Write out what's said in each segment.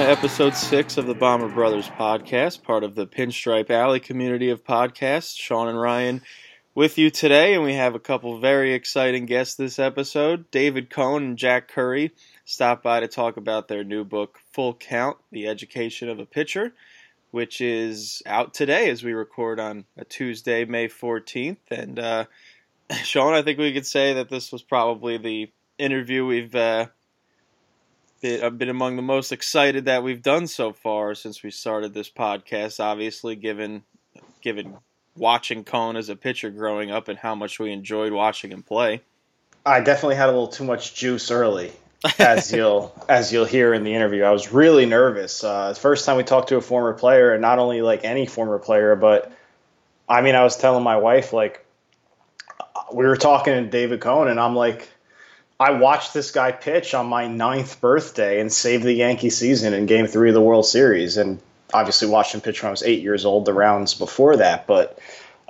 to episode six of the Bomber Brothers podcast, part of the Pinstripe Alley community of podcasts. Sean and Ryan with you today, and we have a couple very exciting guests this episode. David Cone and Jack Curry stopped by to talk about their new book, Full Count The Education of a Pitcher, which is out today as we record on a Tuesday, May 14th. And uh, Sean, I think we could say that this was probably the interview we've. Uh, been, I've been among the most excited that we've done so far since we started this podcast. Obviously, given given watching Cone as a pitcher growing up and how much we enjoyed watching him play. I definitely had a little too much juice early, as you'll as you'll hear in the interview. I was really nervous. Uh, the first time we talked to a former player, and not only like any former player, but I mean, I was telling my wife like we were talking to David Cone, and I'm like I watched this guy pitch on my ninth birthday and save the Yankee season in Game Three of the World Series, and obviously watched him pitch when I was eight years old. The rounds before that, but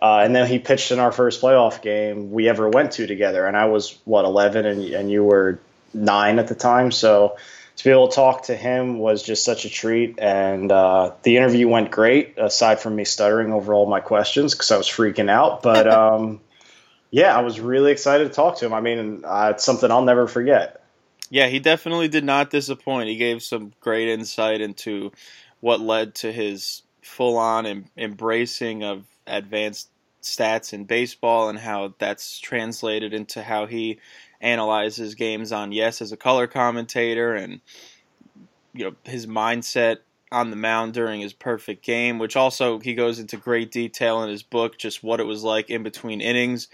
uh, and then he pitched in our first playoff game we ever went to together, and I was what eleven, and and you were nine at the time, so. To be able to talk to him was just such a treat, and uh, the interview went great. Aside from me stuttering over all my questions because I was freaking out, but um, yeah, I was really excited to talk to him. I mean, uh, it's something I'll never forget. Yeah, he definitely did not disappoint. He gave some great insight into what led to his full on em- embracing of advanced stats in baseball and how that's translated into how he analyzes games on Yes as a color commentator and you know his mindset on the mound during his perfect game, which also he goes into great detail in his book, just what it was like in between innings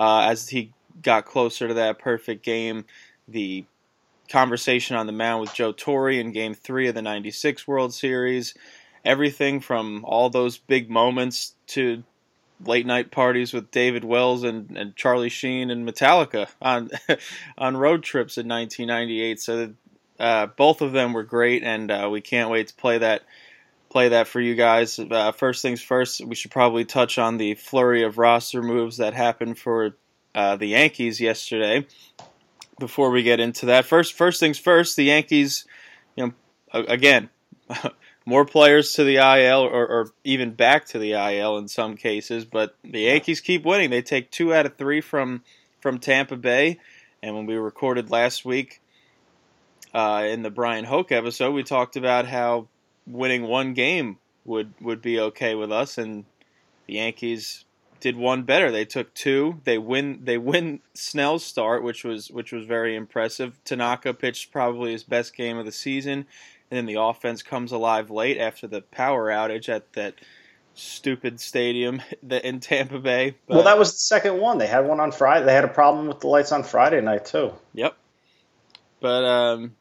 uh, as he got closer to that perfect game. The conversation on the mound with Joe Torre in Game Three of the '96 World Series, everything from all those big moments to late night parties with David Wells and, and Charlie Sheen and Metallica on on road trips in 1998. So uh, both of them were great, and uh, we can't wait to play that play that for you guys. Uh, first things first, we should probably touch on the flurry of roster moves that happened for uh, the Yankees yesterday. Before we get into that, first first things first, the Yankees, you know, again. more players to the IL or, or, even back to the IL in some cases. But the Yankees keep winning. They take two out of three from from Tampa Bay. And when we recorded last week uh, in the Bryan Hoch episode, we talked about how winning one game would would be okay with us, and the Yankees did one better. They took two. They win. They win Snell's start, which was which was very impressive. Tanaka pitched probably his best game of the season, and then the offense comes alive late after the power outage at that stupid stadium in Tampa Bay. But, well, that was the second one. They had one on Friday. They had a problem with the lights on Friday night too. Yep. But um,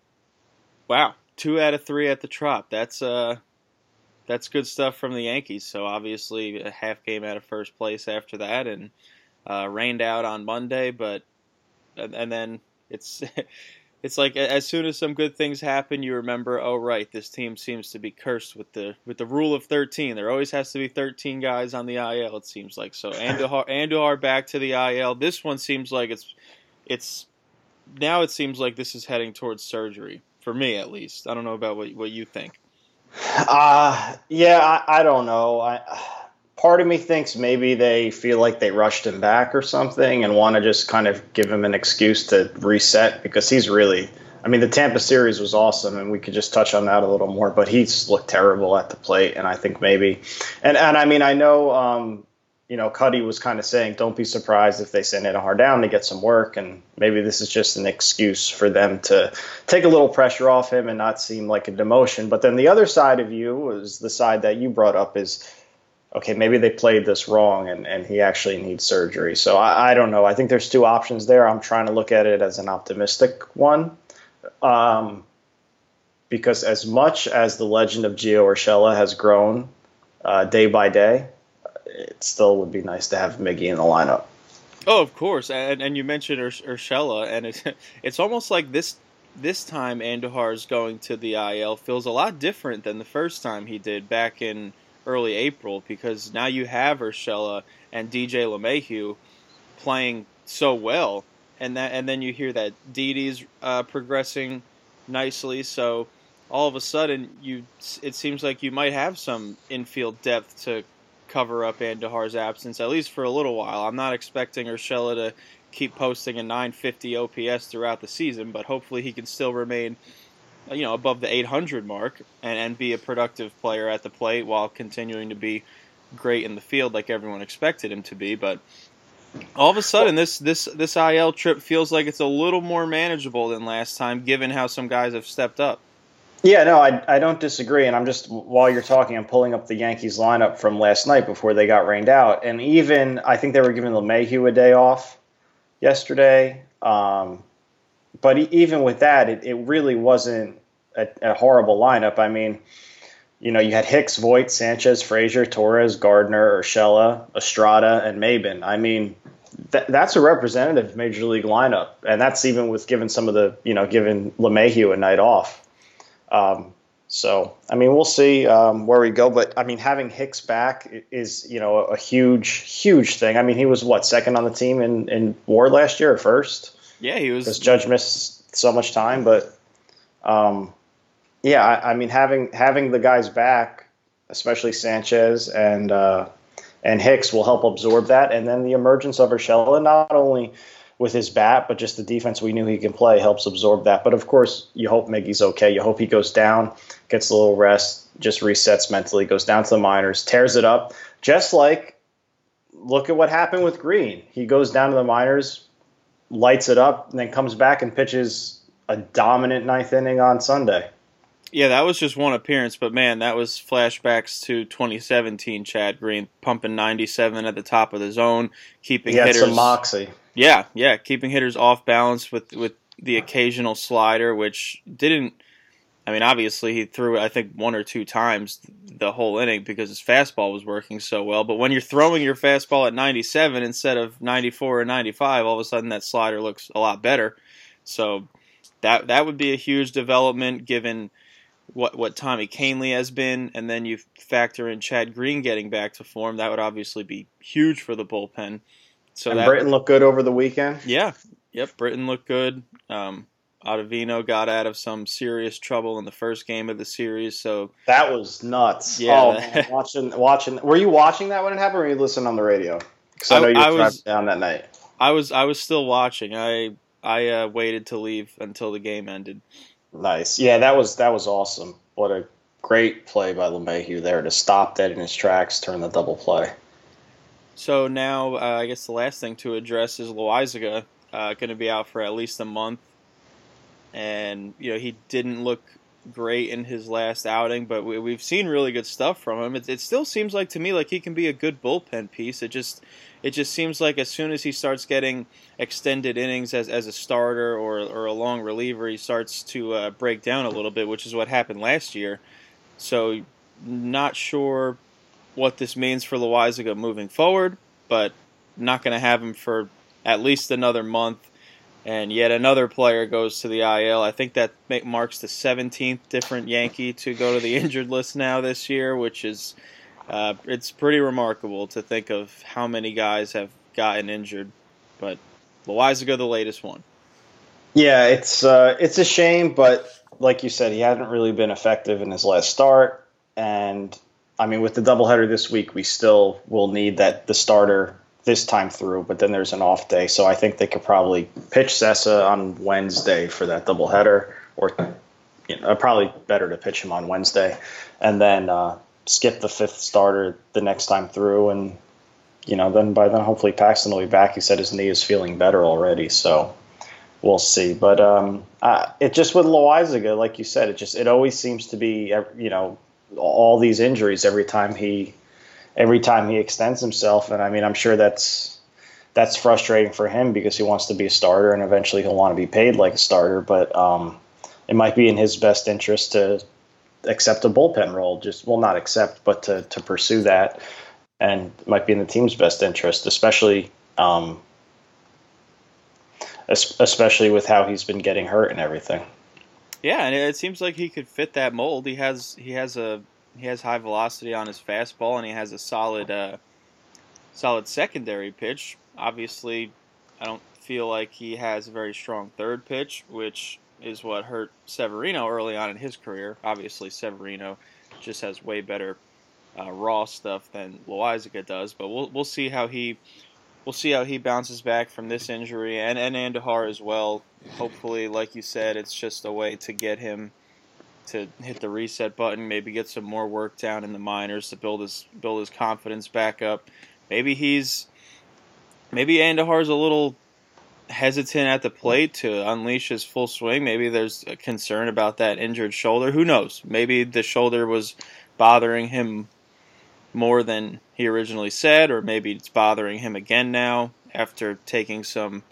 wow, two out of three at the Trop. That's uh, that's good stuff from the Yankees. So obviously a half game out of first place after that, and uh, rained out on Monday. But and then it's it's like as soon as some good things happen, you remember, oh right, this team seems to be cursed with the with the rule of thirteen. There always has to be thirteen guys on the IL. It seems like so. Andujar, Andujar back to the IL. This one seems like it's it's now it seems like this is heading towards surgery for me at least. I don't know about what what you think. Uh yeah, I, I don't know. I part of me thinks maybe they feel like they rushed him back or something and want to just kind of give him an excuse to reset because he's really I mean the Tampa series was awesome and we could just touch on that a little more but he's looked terrible at the plate and I think maybe and and I mean I know um, you know, Cuddy was kind of saying, don't be surprised if they send Andujar down to get some work. And maybe this is just an excuse for them to take a little pressure off him and not seem like a demotion. But then the other side of you is the side that you brought up is, okay, maybe they played this wrong and, and he actually needs surgery. So I, I don't know. I think there's two options there. I'm trying to look at it as an optimistic one. Um, because as much as the legend of Gio Urshela has grown uh, day by day, it still would be nice to have Miggy in the lineup. Oh, of course, and and you mentioned Ur- Urshela, and it's it's almost like this this time Andujar's going to the IL feels a lot different than the first time he did back in early April because now you have Urshela and DJ LeMahieu playing so well, and that and then you hear that Didi's uh, progressing nicely. So all of a sudden you it seems like you might have some infield depth to cover up Andujar's absence at least for a little while. I'm not expecting Urshela to keep posting a 950 OPS throughout the season, but hopefully he can still remain you know above the 800 mark and, and be a productive player at the plate while continuing to be great in the field like everyone expected him to be. But all of a sudden, this this this IL trip feels like it's a little more manageable than last time, given how some guys have stepped up. Yeah, no, I, I don't disagree. And I'm just, while you're talking, I'm pulling up the Yankees lineup from last night before they got rained out. And even, I think they were giving LeMahieu a day off yesterday. Um, but even with that, it, it really wasn't a, a, horrible lineup. I mean, you know, you had Hicks, Voit, Sanchez, Frazier, Torres, Gardner, Urshela, Estrada, and Maybin. I mean, th- that's a representative major league lineup, and that's even with giving some of the, you know, giving LeMahieu a night off. Um, so, I mean, we'll see um, where we go. But I mean, having Hicks back is, you know, a huge, huge thing. I mean, he was what second on the team in in WAR last year, or first? Yeah, he was. Because Judge missed so much time, but um, yeah, I, I, mean, having having the guys back, especially Sanchez and uh, and Hicks, will help absorb that, and then the emergence of Urshela not only with his bat, but just the defense we knew he can play helps absorb that. But of course, you hope Miggy's okay. You hope he goes down, gets a little rest, just resets mentally, goes down to the minors, tears it up. Just like look at what happened with Green. He goes down to the minors, lights it up, and then comes back and pitches a dominant ninth inning on Sunday. Yeah, that was just one appearance, but man, that was flashbacks to 2017. Chad Green pumping 97 at the top of the zone, keeping he had hitters some moxie. Yeah, yeah, keeping hitters off balance with with the occasional slider, which didn't. I mean, obviously he threw it. I think one or two times the whole inning because his fastball was working so well. But when you're throwing your fastball at 97 instead of 94 or 95, all of a sudden that slider looks a lot better. So that that would be a huge development given what what Tommy Kahnle has been, and then you factor in Chad Green getting back to form. That would obviously be huge for the bullpen. So and that, Britton looked good over the weekend. Yeah, yep. Britton looked good. Um, Ottavino got out of some serious trouble in the first game of the series, so that was nuts. Yeah, oh, man, watching watching. Were you watching that when it happened, or were you listening on the radio? Because I know you were down that night. I was I was still watching. I I uh, waited to leave until the game ended. Nice. Yeah, that was that was awesome. What a great play by LeMahieu there to stop that in his tracks, turn the double play. So now, uh, I guess the last thing to address is Loaisiga, uh, going to be out for at least a month, and you know he didn't look great in his last outing, but we, have seen really good stuff from him. It, it, still seems like to me like he can be a good bullpen piece. It just it just seems like as soon as he starts getting extended innings as, as a starter or, or a long reliever, he starts to uh, break down a little bit, which is what happened last year. So not sure what this means for Loaisiga moving forward, but not going to have him for at least another month. And yet another player goes to the IL. I think that marks the 17th different Yankee to go to the injured list now this year, which is uh, it's pretty remarkable to think of how many guys have gotten injured. But Loaisiga, the latest one. Yeah, it's uh, it's a shame, but like you said, he hadn't really been effective in his last start, and I mean, with the doubleheader this week, we still will need that the starter this time through, but then there's an off day, so I think they could probably pitch Cessa on Wednesday for that doubleheader, or you know, probably better to pitch him on Wednesday, and then uh, skip the fifth starter the next time through, and you know, then by then hopefully Paxton will be back. He said his knee is feeling better already, so we'll see. But um, uh, it just with Loaisiga, like you said, it just it always seems to be you know all these injuries every time he every time he extends himself. And I mean, I'm sure that's that's frustrating for him because he wants to be a starter and eventually he'll want to be paid like a starter. But um, it might be in his best interest to accept a bullpen role. Just well, not accept, but to to pursue that, and might be in the team's best interest, especially. Um, especially with how he's been getting hurt and everything. Yeah, and it seems like he could fit that mold. He has he has a he has high velocity on his fastball, and he has a solid uh, solid secondary pitch. Obviously, I don't feel like he has a very strong third pitch, which is what hurt Severino early on in his career. Obviously, Severino just has way better uh, raw stuff than Loaisiga does, but we'll we'll see how he we'll see how he bounces back from this injury and and Andujar as well. Hopefully, like you said, it's just a way to get him to hit the reset button, maybe get some more work down in the minors to build his build his confidence back up. Maybe he's maybe Andujar's a little hesitant at the plate to unleash his full swing. Maybe there's a concern about that injured shoulder. Who knows? Maybe the shoulder was bothering him more than he originally said, or maybe it's bothering him again now after taking some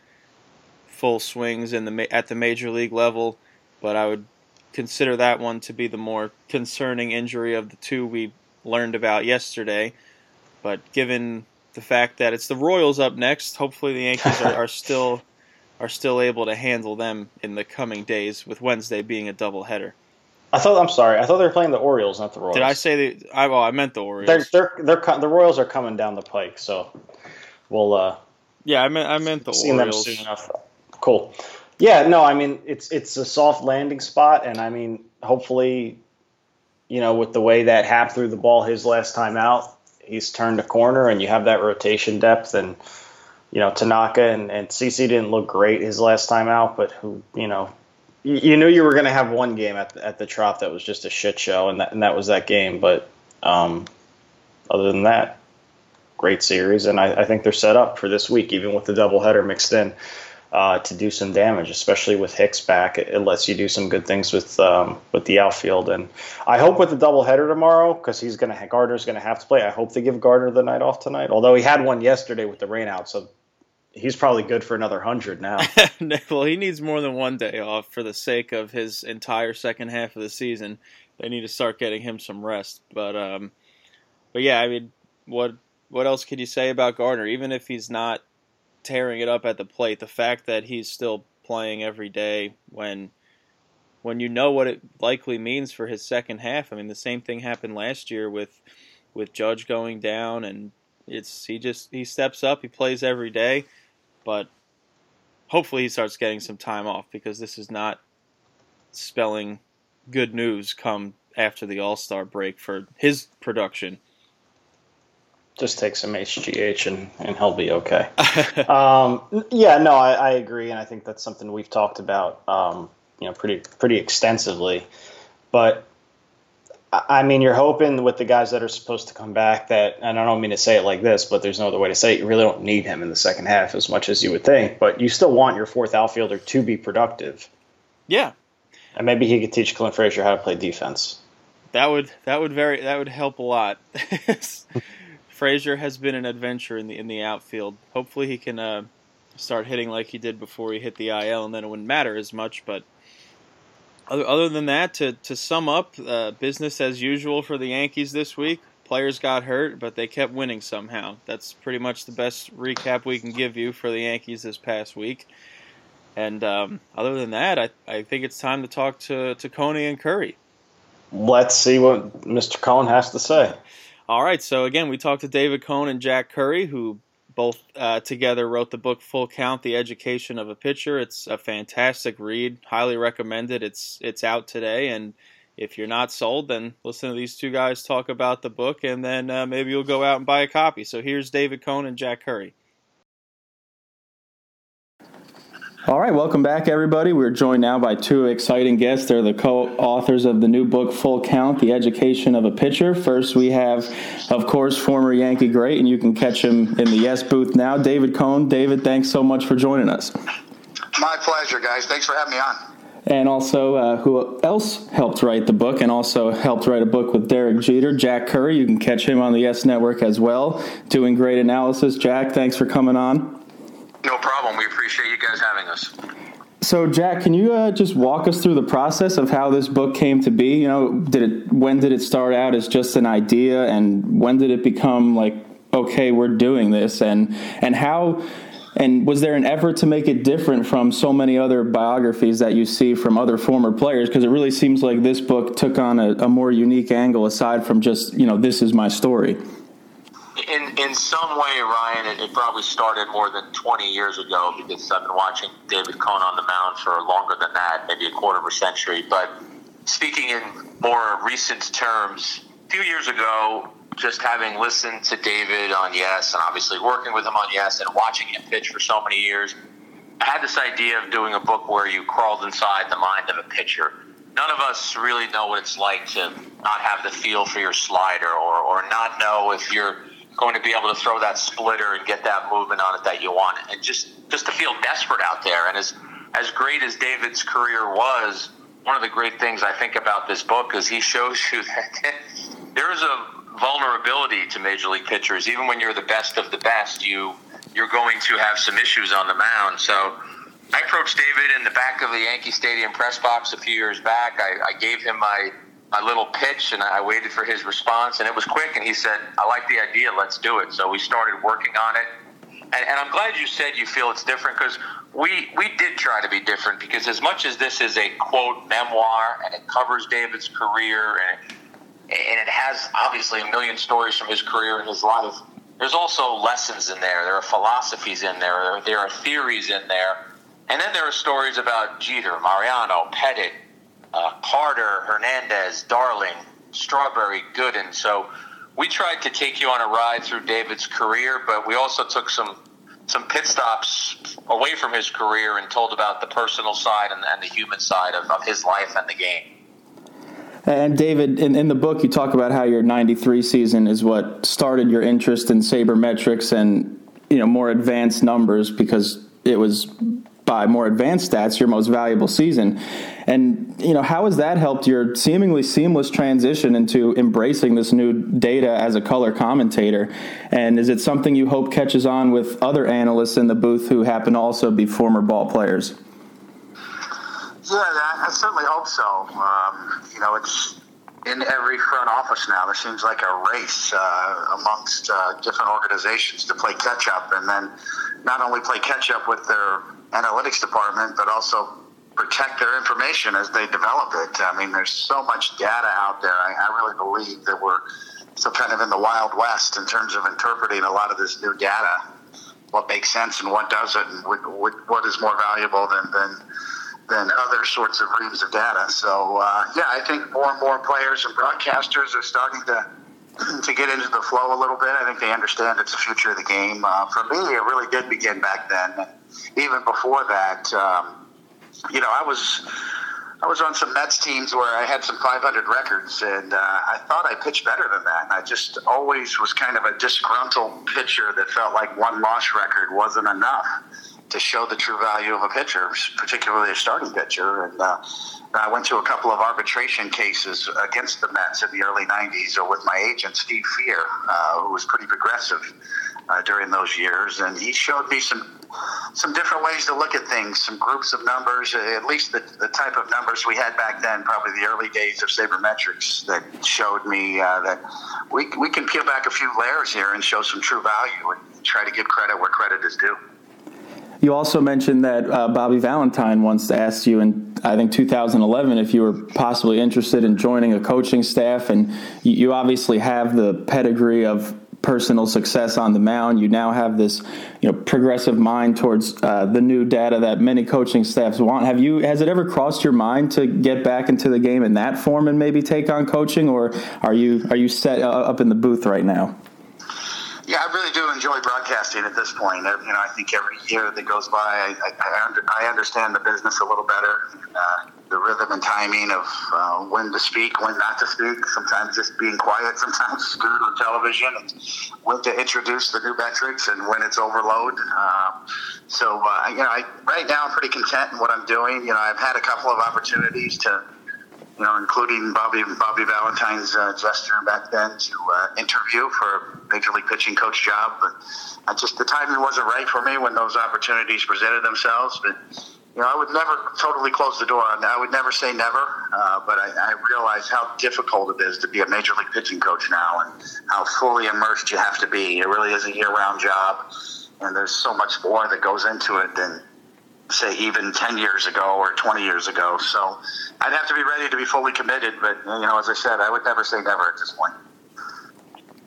full swings in the at the major league level. But I would consider that one to be the more concerning injury of the two we learned about yesterday. But given the fact that it's the Royals up next, hopefully the Yankees are, are still are still able to handle them in the coming days, with Wednesday being a doubleheader. I thought. I'm sorry. I thought they were playing the Orioles, not the Royals. Did I say the? I well, I meant the Orioles. They're they're they're the Royals are coming down the pike, so we'll. uh Yeah, I meant I meant the Orioles. Them soon enough. Cool. Yeah, no, I mean it's it's a soft landing spot, and I mean hopefully, you know, with the way that Happ threw the ball his last time out, he's turned a corner, and you have that rotation depth, and you know Tanaka and and CC didn't look great his last time out, but who you know. You, you knew you were going to have one game at the, at the Trop that was just a shit show, and that and that was that game. But um, other than that, great series, and I, I think they're set up for this week, even with the doubleheader mixed in uh, to do some damage, especially with Hicks back. It, it lets you do some good things with um, with the outfield, and I hope with the doubleheader tomorrow because he's going to Gardner's going to have to play. I hope they give Gardner the night off tonight. Although he had one yesterday with the rain out, so he's probably good for another hundred now. well, he needs more than one day off for the sake of his entire second half of the season. They need to start getting him some rest. But um, but yeah, I mean, what what else could you say about Gardner? Even if he's not tearing it up at the plate. The fact that he's still playing every day when when you know what it likely means for his second half. I mean, the same thing happened last year with with Judge going down, and it's he just he steps up, he plays every day, but hopefully he starts getting some time off because this is not spelling good news come after the All Star break for his production just take some HGH and, and he'll be okay. um, yeah, no, I, I, agree, and I think that's something we've talked about, um, you know, pretty pretty extensively. But I mean, you're hoping with the guys that are supposed to come back that, and I don't mean to say it like this, but there's no other way to say it. You really don't need him in the second half as much as you would think, but you still want your fourth outfielder to be productive. Yeah, and maybe he could teach Clint Frazier how to play defense. That would that would very that would help a lot. Frazier has been an adventure in the in the outfield. Hopefully, he can uh, start hitting like he did before he hit the IL, and then it wouldn't matter as much. But other, other than that, to to sum up, uh, business as usual for the Yankees this week. Players got hurt, but they kept winning somehow. That's pretty much the best recap we can give you for the Yankees this past week. And um, other than that, I, I think it's time to talk to, to Coney and Curry. Let's see what Mr. Cone has to say. All right, so again, we talked to David Cone and Jack Curry, who both uh, together wrote the book Full Count: The Education of a Pitcher. It's a fantastic read, highly recommended. It's it's out today, and if you're not sold, then listen to these two guys talk about the book, and then uh, maybe you'll go out and buy a copy. So here's David Cone and Jack Curry. All right, welcome back, everybody. We're joined now by two exciting guests. They're the co authors of the new book, Full Count The Education of a Pitcher. First, we have, of course, former Yankee great, and you can catch him in the Yes booth now, David Cone. David, thanks so much for joining us. My pleasure, guys. Thanks for having me on. And also, uh, who else helped write the book and also helped write a book with Derek Jeter? Jack Curry. You can catch him on the Yes Network as well, doing great analysis. Jack, thanks for coming on. No problem. We appreciate you guys having us. So, Jack, can you uh, just walk us through the process of how this book came to be? You know, did it? When did it start out as just an idea, and when did it become like, okay, we're doing this, and and how? And was there an effort to make it different from so many other biographies that you see from other former players? Because it really seems like this book took on a, a more unique angle aside from just, you know, this is my story. In in some way, Ryan, it, it, probably started more than 20 years ago because I've been watching David Cone on the mound for longer than that, maybe a quarter of a century. But speaking in more recent terms, a few years ago, just having listened to David on Yes, and obviously working with him on Yes, and watching him pitch for so many years, I had this idea of doing a book where you crawled inside the mind of a pitcher. None of us really know what it's like to not have the feel for your slider or, or not know if you're going to be able to throw that splitter and get that movement on it that you want. And just, just to feel desperate out there. And as, as great as David's career was, one of the great things I think about this book is he shows you that there is a vulnerability to major league pitchers. Even when you're the best of the best, you you're going to have some issues on the mound. So I approached David in the back of the Yankee Stadium press box a few years back. I, I gave him my my little pitch and I waited for his response and it was quick and he said, I like the idea, let's do it. So we started working on it. And, and I'm glad you said you feel it's different because we, we did try to be different because as much as this is a quote memoir and it covers David's career and and it has obviously a million stories from his career and his life. There's also lessons in there. There are philosophies in there. There are theories in there. And then there are stories about Jeter, Mariano, Pettitte, uh, Carter, Hernandez, Darling, Strawberry, Gooden. So we tried to take you on a ride through David's career, but we also took some some pit stops away from his career and told about the personal side and, and the human side of, of his life and the game. And David, in, in the book, you talk about how your '93 season is what started your interest in sabermetrics and you know more advanced numbers because it was by more advanced stats your most valuable season. And you know how has that helped your seemingly seamless transition into embracing this new data as a color commentator? And is it something you hope catches on with other analysts in the booth who happen to also be former ball players? Yeah, I, certainly hope so. Um, you know, it's in every front office now. There seems like a race uh, amongst uh, different organizations to play catch up, and then not only play catch up with their analytics department, but also protect their information as they develop it. I mean, there's so much data out there. I, I really believe that we're still kind of in the wild west in terms of interpreting a lot of this new data. What makes sense and what doesn't, and what, what is more valuable than, than than other sorts of reams of data. So uh, yeah, I think more and more players and broadcasters are starting to to get into the flow a little bit. I think they understand it's the future of the game. Uh, for me, it really did begin back then. Even before that, um, you know, I was. I was on some Mets teams where I had some 500 records, and uh, I thought I pitched better than that. And I just always was kind of a disgruntled pitcher that felt like one loss record wasn't enough to show the true value of a pitcher, particularly a starting pitcher. And uh, I went to a couple of arbitration cases against the Mets in the early 90s with my agent, Steve Fehr, uh, who was pretty progressive uh, during those years. And he showed me some some different ways to look at things, some groups of numbers, at least the, the type of numbers we had back then, probably the early days of sabermetrics, that showed me uh, that we, we can peel back a few layers here and show some true value and try to give credit where credit is due. You also mentioned that uh, Bobby Valentine once asked you in, I think, 2011 if you were possibly interested in joining a coaching staff, and you obviously have the pedigree of personal success on the mound. You now have this, you know, progressive mind towards uh, the new data that many coaching staffs want. Have you? Has it ever crossed your mind to get back into the game in that form and maybe take on coaching, or are you are you set uh, up in the booth right now? Yeah, I really do enjoy broadcasting at this point. You know, I think every year that goes by, I, I, I understand the business a little better. Uh, the rhythm and timing of uh, when to speak, when not to speak. Sometimes just being quiet. Sometimes good on television. And when to introduce the new metrics and when it's overload. Um, so uh, you know, I, right now I'm pretty content in what I'm doing. You know, I've had a couple of opportunities to you know, including Bobby Bobby Valentine's uh, gesture back then to uh, interview for a major league pitching coach job. But I just the timing wasn't right for me when those opportunities presented themselves. But you know, I would never totally close the door. I would never say never. Uh, but I, I realize how difficult it is to be a major league pitching coach now, and how fully immersed you have to be. It really is a year-round job, and there's so much more that goes into it than say even 10 years ago or 20 years ago. So I'd have to be ready to be fully committed. But, you know, as I said, I would never say never at this point.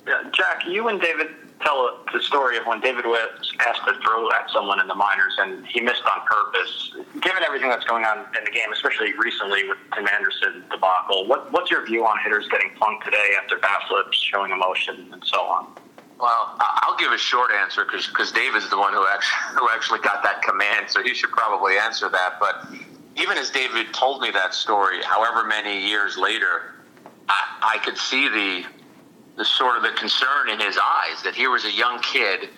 Yeah, Jack, you and David tell the story of when David was asked to throw at someone in the minors and he missed on purpose. Given everything that's going on in the game, especially recently with Tim Anderson debacle, what, what's your view on hitters getting plunked today after bat flips, showing emotion, and so on? Well, I'll give a short answer because David's the one who actually, who actually got that command, so he should probably answer that. But even as David told me that story, however many years later, I, I could see the the sort of the concern in his eyes that here was a young kid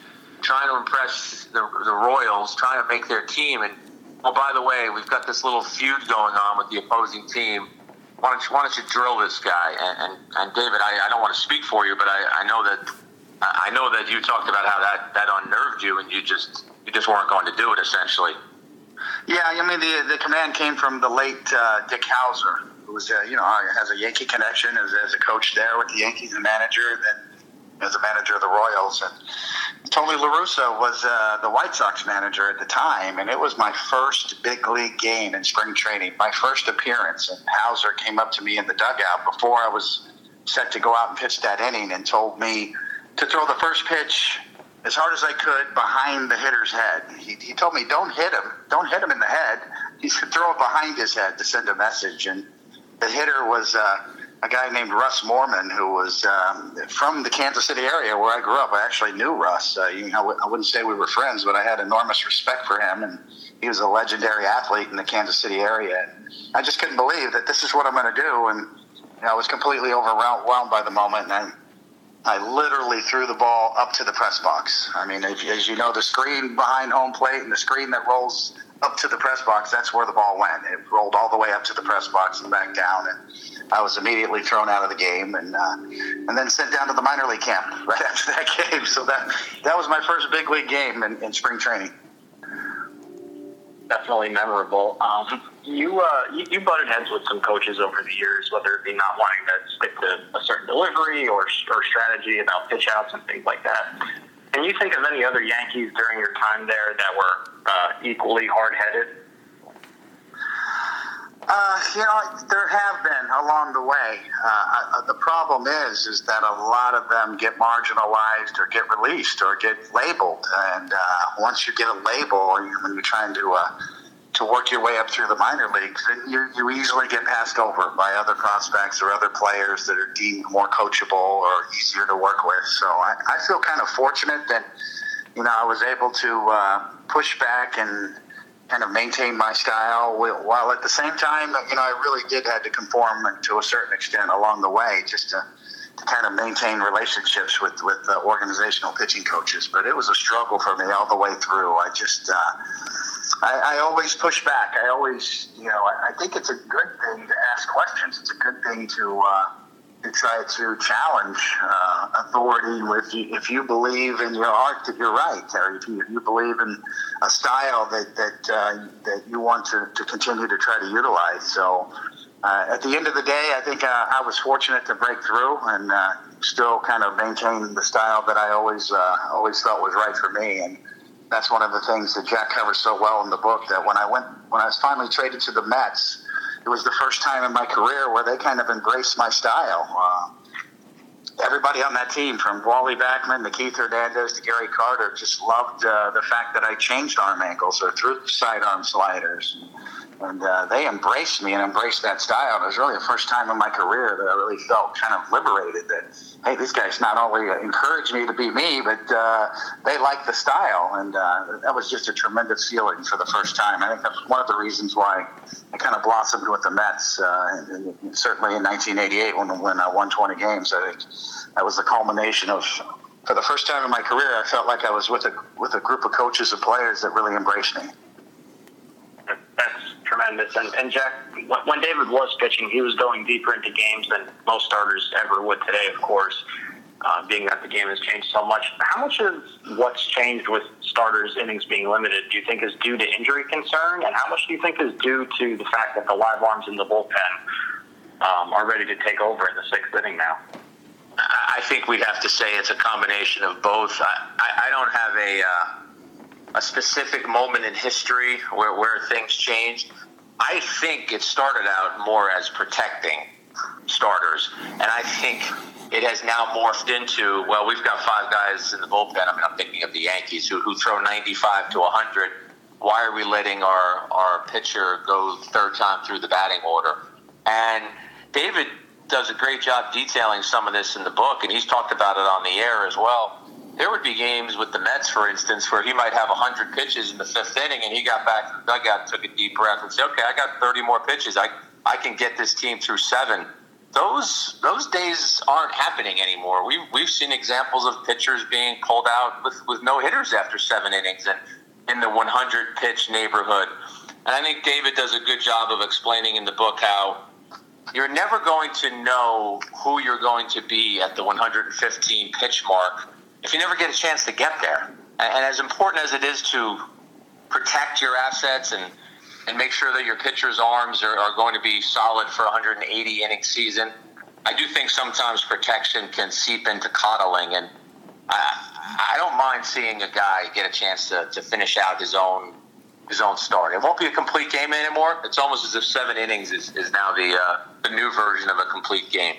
trying to impress the, the Royals, trying to make their team. And oh, by the way, we've got this little feud going on with the opposing team. Why don't you, why don't you drill this guy? And, and, and David, I, I don't want to speak for you, but I, I know that I know that you talked about how that, that unnerved you, and you just you just weren't going to do it essentially. Yeah, I mean the the command came from the late uh, Dick Howser, who was uh, you know has a Yankee connection as, as a coach there with the Yankees and manager, then as a manager of the Royals, and Tony La Russa was uh, the White Sox manager at the time, and it was my first big league game in spring training, my first appearance, and Howser came up to me in the dugout before I was set to go out and pitch that inning and told me to throw the first pitch as hard as I could behind the hitter's head. He, he told me, don't hit him. Don't hit him in the head. He said, throw it behind his head to send a message. And the hitter was uh, a guy named Russ Morman, who was um, from the Kansas City area where I grew up. I actually knew Russ. Uh, you know, I wouldn't say we were friends, but I had enormous respect for him. And he was a legendary athlete in the Kansas City area. And I just couldn't believe that this is what I'm going to do. And you know, I was completely overwhelmed by the moment. And I, I literally threw the ball up to the press box. I mean, as you know, the screen behind home plate and the screen that rolls up to the press box, that's where the ball went. It rolled all the way up to the press box and back down. And I was immediately thrown out of the game and uh, and then sent down to the minor league camp right after that game. So that that was my first big league game in, in spring training definitely memorable. Um, you, uh, you you butted heads with some coaches over the years, whether it be not wanting to stick to a certain delivery or or strategy about pitch outs and things like that. Can you think of any other Yankees during your time there that were uh, equally hard headed? Uh, you know, there have been along the way. Uh, uh, the problem is, is that a lot of them get marginalized or get released or get labeled. And uh, once you get a label, when you're trying to uh, to work your way up through the minor leagues, you, you easily get passed over by other prospects or other players that are deemed more coachable or easier to work with. So I, I feel kind of fortunate that you know I was able to uh, push back and kind of maintain my style while at the same time, you know, I really did have to conform to a certain extent along the way just to, to kind of maintain relationships with, with uh, organizational pitching coaches. But it was a struggle for me all the way through. I just, uh, I, I, always push back. I always, you know, I, I, think it's a good thing to ask questions. It's a good thing to, uh, to try to challenge uh, authority if you, if you believe in your art that you're right, or if you, if you believe in a style that that uh, that you want to, to continue to try to utilize. So uh, at the end of the day, I think uh, I was fortunate to break through and uh, still kind of maintain the style that I always uh, always thought was right for me. And that's one of the things that Jack covers so well in the book. That when I went when I was finally traded to the Mets it was the first time in my career where they kind of embraced my style. Uh, everybody on that team, from Wally Backman to Keith Hernandez to Gary Carter, just loved uh, the fact that I changed arm angles or threw sidearm sliders and uh, they embraced me and embraced that style. And it was really the first time in my career that I really felt kind of liberated. That hey, these guys not only encouraged me to be me, but uh, they liked the style, and uh, that was just a tremendous feeling for the first time. I think that's one of the reasons why I kind of blossomed with the Mets. Uh, and, and certainly in 1988, when when I won 20 games, I think that was the culmination of. For the first time in my career, I felt like I was with a with a group of coaches and players that really embraced me tremendous. And, and Jack, when David was pitching, he was going deeper into games than most starters ever would today, of course, uh, being that the game has changed so much. How much of what's changed with starters' innings being limited do you think is due to injury concern? And how much do you think is due to the fact that the live arms in the bullpen um, are ready to take over in the sixth inning now? I think we'd have to say it's a combination of both. I, I, I don't have a. Uh a specific moment in history where, where things changed. I think it started out more as protecting starters, and I think it has now morphed into well, we've got five guys in the bullpen. I mean, I'm thinking of the Yankees who, who throw 95 to 100. Why are we letting our, our pitcher go third time through the batting order? And David does a great job detailing some of this in the book, and he's talked about it on the air as well. There would be games with the Mets, for instance, where he might have 100 pitches in the fifth inning, and he got back to the dugout, took a deep breath, and said, "Okay, I got 30 more pitches. I I can get this team through seven those those days aren't happening anymore. We've we've seen examples of pitchers being pulled out with, with no hitters after seven innings and in the 100 pitch neighborhood. And I think David does a good job of explaining in the book how you're never going to know who you're going to be at the 115 pitch mark if you never get a chance to get there. And as important as it is to protect your assets and and make sure that your pitcher's arms are, are going to be solid for 180 inning season. I do think sometimes protection can seep into coddling, and I, I don't mind seeing a guy get a chance to, to finish out his own his own start. It won't be a complete game anymore. It's almost as if seven innings is, is now the uh, the new version of a complete game.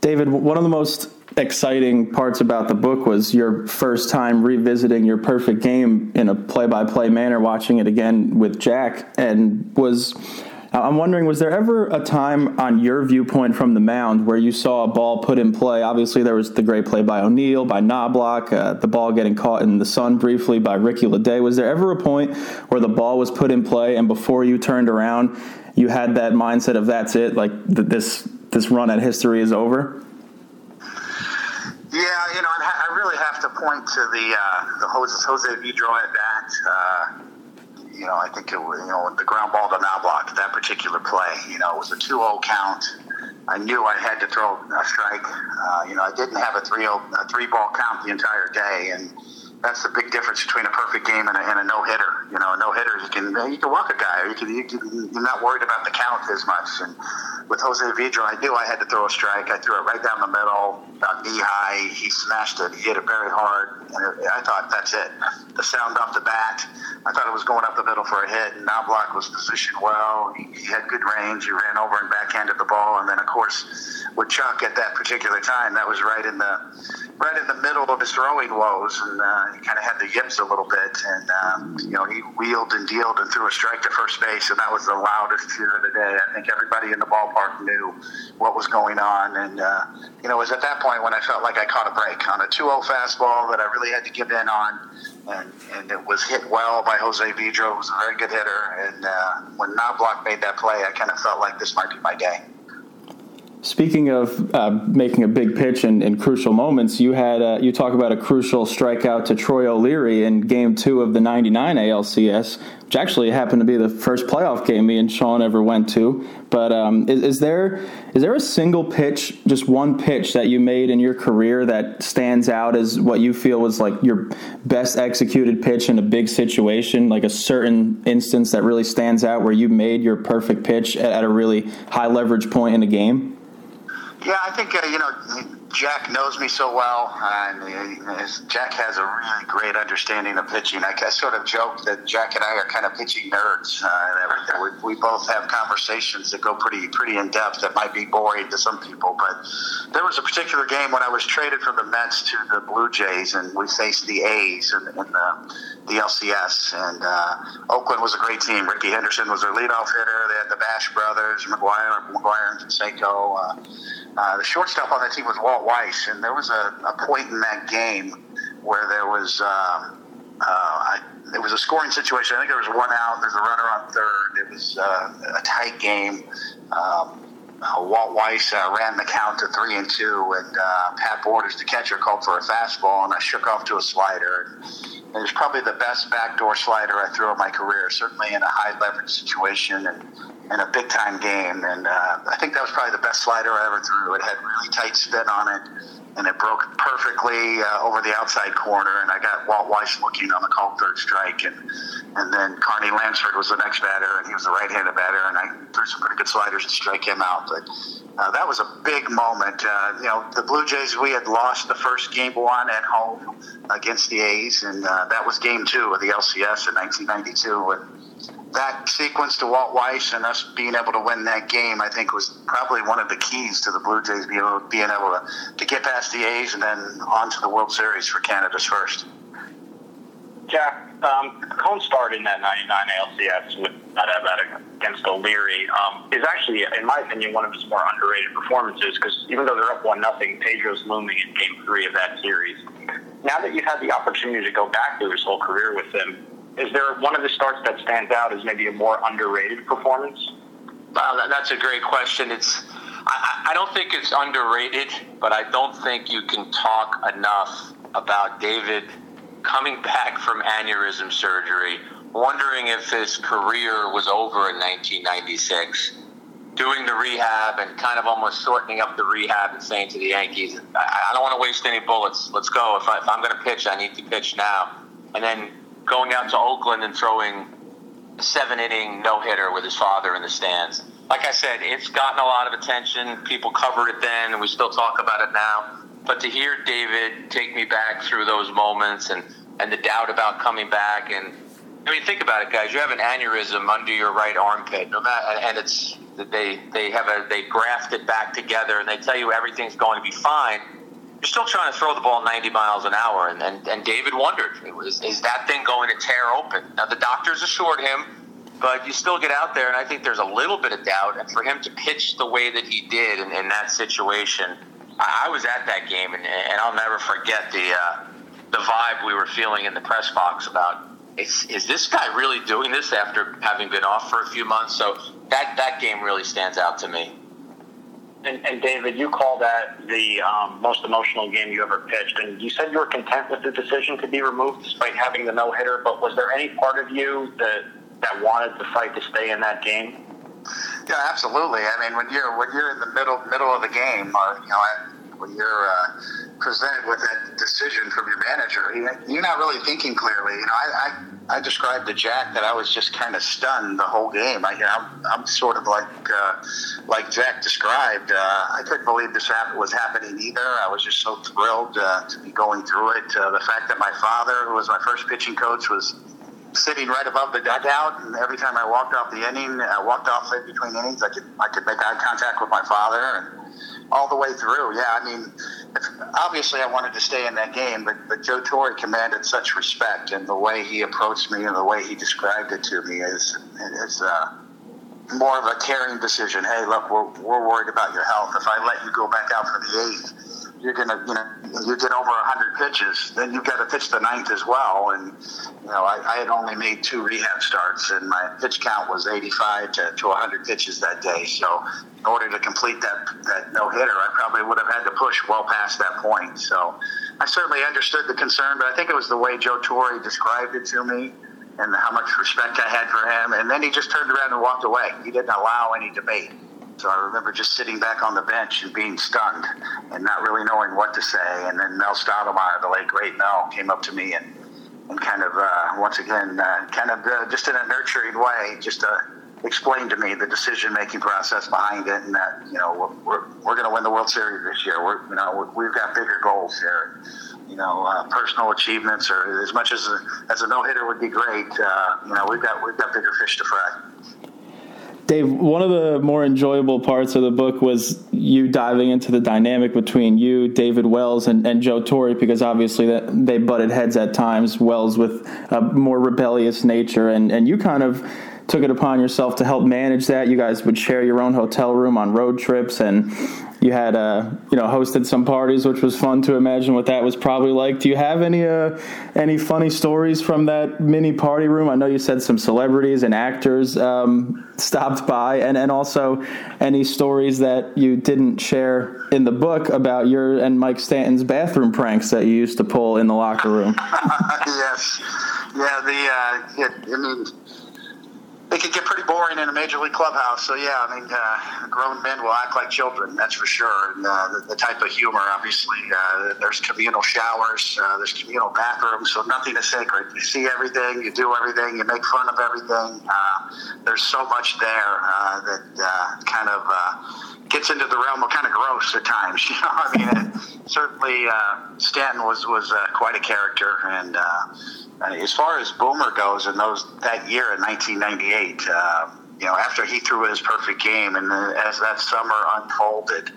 David, one of the most exciting parts about the book was your first time revisiting your perfect game in a play-by-play manner, watching it again with Jack, and was. I'm wondering, was there ever a time on your viewpoint from the mound where you saw a ball put in play? Obviously, there was the great play by O'Neill, by Knoblauch, uh, the ball getting caught in the sun briefly by Ricky Ledee. Was there ever a point where the ball was put in play and before you turned around, you had that mindset of that's it, like this this run at history is over? Yeah, you know, I really have to point to the uh, the Jose, Jose Vidro at bat. Uh, you know, I think it was, you know, the ground ball to Knoblauch, that particular play, you know, it was a 2-0 count. I knew I had to throw a strike. Uh, you know, I didn't have a 3 a three ball count the entire day. And, that's the big difference between a perfect game and a, and a no hitter. You know, a no hitter you can you can walk a guy, you can, you you're not worried about the count as much. And with Jose Vidro, I knew I had to throw a strike. I threw it right down the middle, about knee high. He smashed it. He hit it very hard, and it, I thought that's it. The sound off the bat, I thought it was going up the middle for a hit. And Knoblauch was positioned well. He, he had good range. He ran over and backhanded the ball, and then of course with Chuck at that particular time, that was right in the right in the middle of his throwing woes, and uh, he kind of had the yips a little bit. And um, you know, he wheeled and dealed and threw a strike to first base, and that was the loudest cheer of the day. I think everybody in the ballpark knew what was going on, and uh, you know, it was at that point when I felt like I caught a break on a 2-0 fastball that I really had to give in on. And, and it was hit well by Jose Vidro, who's a very good hitter. And uh, when Knoblauch made that play, I kind of felt like this might be my day. Speaking of uh, making a big pitch in, in crucial moments, you had uh, you talk about a crucial strikeout to Troy O'Leary in Game Two of the '99 ALCS, which actually happened to be the first playoff game me and Sean ever went to. But um, is, is, there is there a single pitch, just one pitch that you made in your career that stands out as what you feel was like your best executed pitch in a big situation, like a certain instance that really stands out where you made your perfect pitch at, at a really high leverage point in a game? Yeah, I think uh, you know Jack knows me so well, and Jack has a really great understanding of pitching. I, sort of joke that Jack and I are kind of pitching nerds. Uh, we, we, both have conversations that go pretty pretty in depth that might be boring to some people. But there was a particular game when I was traded from the Mets to the Blue Jays, and we faced the A's in, in the, the LCS. And uh, Oakland was a great team. Rickey Henderson was their leadoff hitter. They had the Bash brothers, McGwire, McGwire and Canseco. Uh, uh, the shortstop on that team was Walt Weiss, and there was a, a point in that game where there was uh, uh, I, it was a scoring situation. I think there was one out. There's a runner on third. It was uh, a tight game. Um, uh, Walt Weiss uh, ran the count to three and two, and uh, Pat Borders, the catcher, called for a fastball, and I shook off to a slider. It was probably the best backdoor slider I threw in my career, certainly in a high leverage situation. And in a big time game. And uh, I think that was probably the best slider I ever threw. It had really tight spin on it, and it broke perfectly uh, over the outside corner. And I got Walt Weiss looking on the called third strike, and and then Carney Lansford was the next batter, and he was the right-handed batter, and I threw some pretty good sliders to strike him out. But uh, that was a big moment. Uh, you know, the Blue Jays we had lost the first game one at home against the A's, and uh, that was game two of the LCS in 1992. And that sequence to Walt Weiss and us being able to win that game, I think, was probably one of the keys to the Blue Jays being able, being able to, to get past the A's and then on to the World Series for Canada's first. Jack, um, Cone started in that 99 ALCS with that against O'Leary. Um, is actually, in my opinion, one of his more underrated performances because even though they're up 1 nothing, Pedro's looming in game three of that series. Now that you've had the opportunity to go back through his whole career with him, is there one of the starts that stands out as maybe a more underrated performance? Wow, that's a great question. It's I, I don't think it's underrated, but I don't think you can talk enough about David coming back from aneurysm surgery, wondering if his career was over in 1996, doing the rehab and kind of almost shortening up the rehab and saying to the Yankees, I, I don't want to waste any bullets. Let's go. If, I, if I'm going to pitch, I need to pitch now. And then going out to Oakland and throwing a seven inning no hitter with his father in the stands. Like I said, it's gotten a lot of attention. People covered it then, and we still talk about it now. But to hear David take me back through those moments and, and the doubt about coming back, and I mean, think about it, guys. You have an aneurysm under your right armpit, no matter, and it's they they have a they graft it back together, and they tell you everything's going to be fine you're still trying to throw the ball 90 miles an hour. And, and, and David wondered, is, is that thing going to tear open? Now, the doctors assured him, but you still get out there, and I think there's a little bit of doubt. And for him to pitch the way that he did in, in that situation, I, was at that game, and, and I'll never forget the, uh, the vibe we were feeling in the press box about is, is this guy really doing this after having been off for a few months? So that, that game really stands out to me. And, and, David, you call that the um, most emotional game you ever pitched, and you said you were content with the decision to be removed despite having the no hitter. But was there any part of you that that wanted the fight to stay in that game? Yeah, absolutely. I mean, when you're when you're in the middle middle of the game, or you know, when you're uh, presented with that decision from your manager, you're not really thinking clearly. You know, I, I I described to Jack that I was just kind of stunned the whole game. I, I'm, I'm sort of like uh, like Jack described. Uh, I couldn't believe this was happening either. I was just so thrilled uh, to be going through it. Uh, the fact that my father, who was my first pitching coach, was sitting right above the dugout, and every time I walked off the inning, I walked off in between innings, I could I could make eye contact with my father and all the way through. Yeah, I mean, obviously I wanted to stay in that game, but, but Joe Torre commanded such respect, and the way he approached me and the way he described it to me is is uh, more of a caring decision. Hey, look, we're, we're worried about your health. If I let you go back out for the eighth you're gonna, you know, you get over 100 pitches, then you've got to pitch the ninth as well. And you know, I, I, had only made two rehab starts, and my pitch count was 85 to, to 100 pitches that day. So, in order to complete that that no hitter, I probably would have had to push well past that point. So, I certainly understood the concern, but I think it was the way Joe Torre described it to me. And how much respect I had for him. And then he just turned around and walked away. He didn't allow any debate. So I remember just sitting back on the bench and being stunned and not really knowing what to say. And then Mel Stottlemyre, the late great Mel, came up to me and, and kind of, uh, once again, uh, kind of uh, just in a nurturing way, just uh, explained to me the decision making process behind it and that, you know, we're, we're, going to win the World Series this year. We're, you know, we've got bigger goals here. You know, uh, personal achievements, or as much as a, as a no hitter would be great. Uh, you know, we've got we've got bigger fish to fry. Dave, one of the more enjoyable parts of the book was you diving into the dynamic between you, David Wells, and, and Joe Torre, because obviously that they butted heads at times. Wells with a more rebellious nature, and, and you kind of took it upon yourself to help manage that. You guys would share your own hotel room on road trips, and you had uh, you know hosted some parties, which was fun to imagine what that was probably like. Do you have any uh, any funny stories from that mini party room? I know you said some celebrities and actors um, stopped by, and and also any stories that you didn't share in the book about your and Mike Stanton's bathroom pranks that you used to pull in the locker room. yes, yeah. The uh, it, I mean it could get pretty boring in a major league clubhouse. So yeah, I mean, uh, grown men will act like children, that's for sure. And uh, the, the, type of humor, obviously, uh, there's communal showers, uh, there's communal bathrooms, so nothing is sacred. You see everything, you do everything, you make fun of everything. Uh, there's so much there uh, that kind of gets into the realm of kind of gross at times. You know, I mean, it, certainly uh, Stanton was was uh, quite a character and. Uh, as far as Boomer goes, in those that year in 1998, uh, you know, after he threw his perfect game, and as that summer unfolded,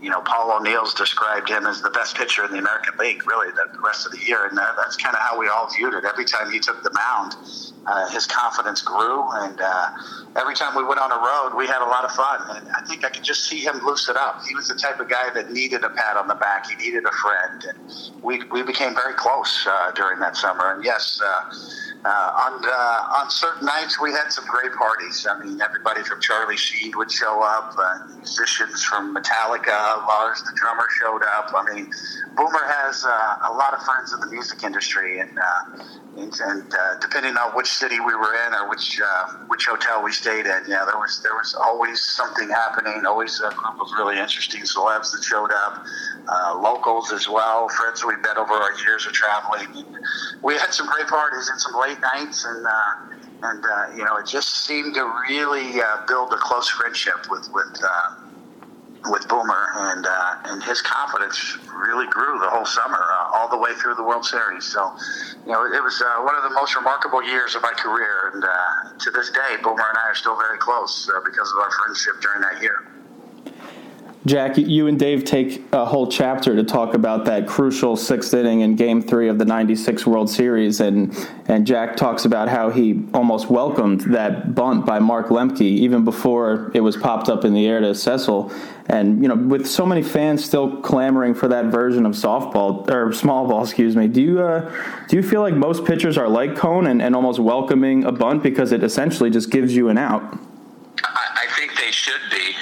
you know, Paul O'Neill's described him as the best pitcher in the American League, really, the rest of the year, and that's kind of how we all viewed it. Every time he took the mound, uh, his confidence grew, and uh, every time we went on a road, we had a lot of fun. And I think I could just see him loosen up. He was the type of guy that needed a pat on the back. He needed a friend, and we we became very close uh, during that summer. And yes. Uh, uh, on uh, on certain nights, we had some great parties. I mean, everybody from Charlie Sheen would show up, musicians from Metallica, Lars the drummer showed up. I mean, Boomer has uh, a lot of friends in the music industry, and uh, and, and uh, depending on which city we were in or which which hotel we stayed in, yeah, there was there was always something happening. Always a group of really interesting celebs that showed up, locals as well, friends we met over our years of traveling. And we had some great parties and some late nights, and uh, and uh, you know, it just seemed to really uh, build a close friendship with with uh, with Boomer, and uh, and his confidence really grew the whole summer, uh, all the way through the World Series. So, you know, it was uh, one of the most remarkable years of my career, and uh, to this day, Boomer and I are still very close uh, because of our friendship during that year. Jack, you and Dave take a whole chapter to talk about that crucial sixth inning in Game Three of the '96 World Series, and and Jack talks about how he almost welcomed that bunt by Mark Lemke even before it was popped up in the air to Cecil. And you know, with so many fans still clamoring for that version of softball or small ball, excuse me, do you uh, do you feel like most pitchers are like Cone and, and almost welcoming a bunt because it essentially just gives you an out? I, I think they should be,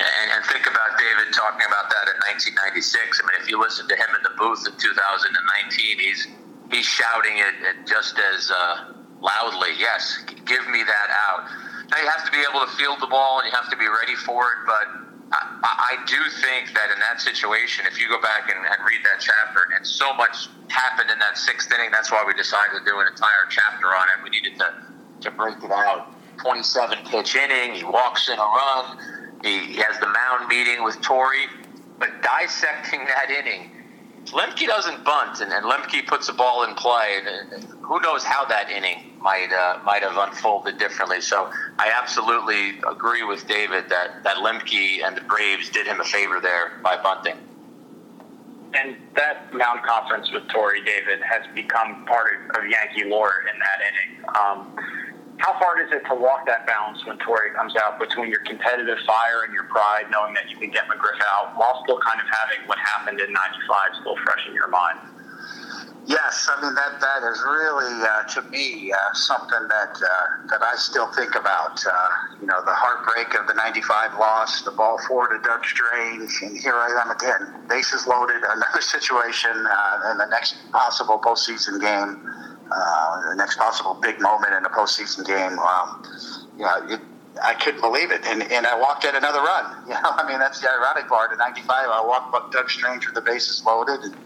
talking about that in 1996. I mean, if you listen to him in the booth in 2019, he's he's shouting it, just as uh, loudly. Yes, give me that out. Now you have to be able to field the ball and you have to be ready for it, but. I, I do think that in that situation, if you go back and, and read that chapter, and so much happened in that sixth inning, that's why we decided to do an entire chapter on it. We needed to, to break it out. 27 pitch inning, he walks in a run, he, has the mound meeting with Torre, but dissecting that inning, Lemke doesn't bunt, and, and Lemke puts the ball in play. And, and who knows how that inning might uh, might have unfolded differently. So I absolutely agree with David that that Lemke and the Braves did him a favor there by bunting. And that mound conference with Torre David has become part of, of Yankee lore in that inning. Um, how hard is it to walk that balance when Torre comes out between your competitive fire and your pride, knowing that you can get McGriff out while still kind of having what happened in '95 still fresh in your mind? Yes, I mean that that is really uh, to me uh, something that uh, that I still think about. Uh, you know, the heartbreak of the '95 loss, the ball four to Doug Strange, and here I am again, bases loaded, another situation, uh, in the next possible postseason game uh, the next possible big moment in a postseason game. Um, you know, it, I couldn't believe it, and and I walked at another run. You know, I mean that's the ironic part. In '95, I walked Doug Strange with the bases loaded, and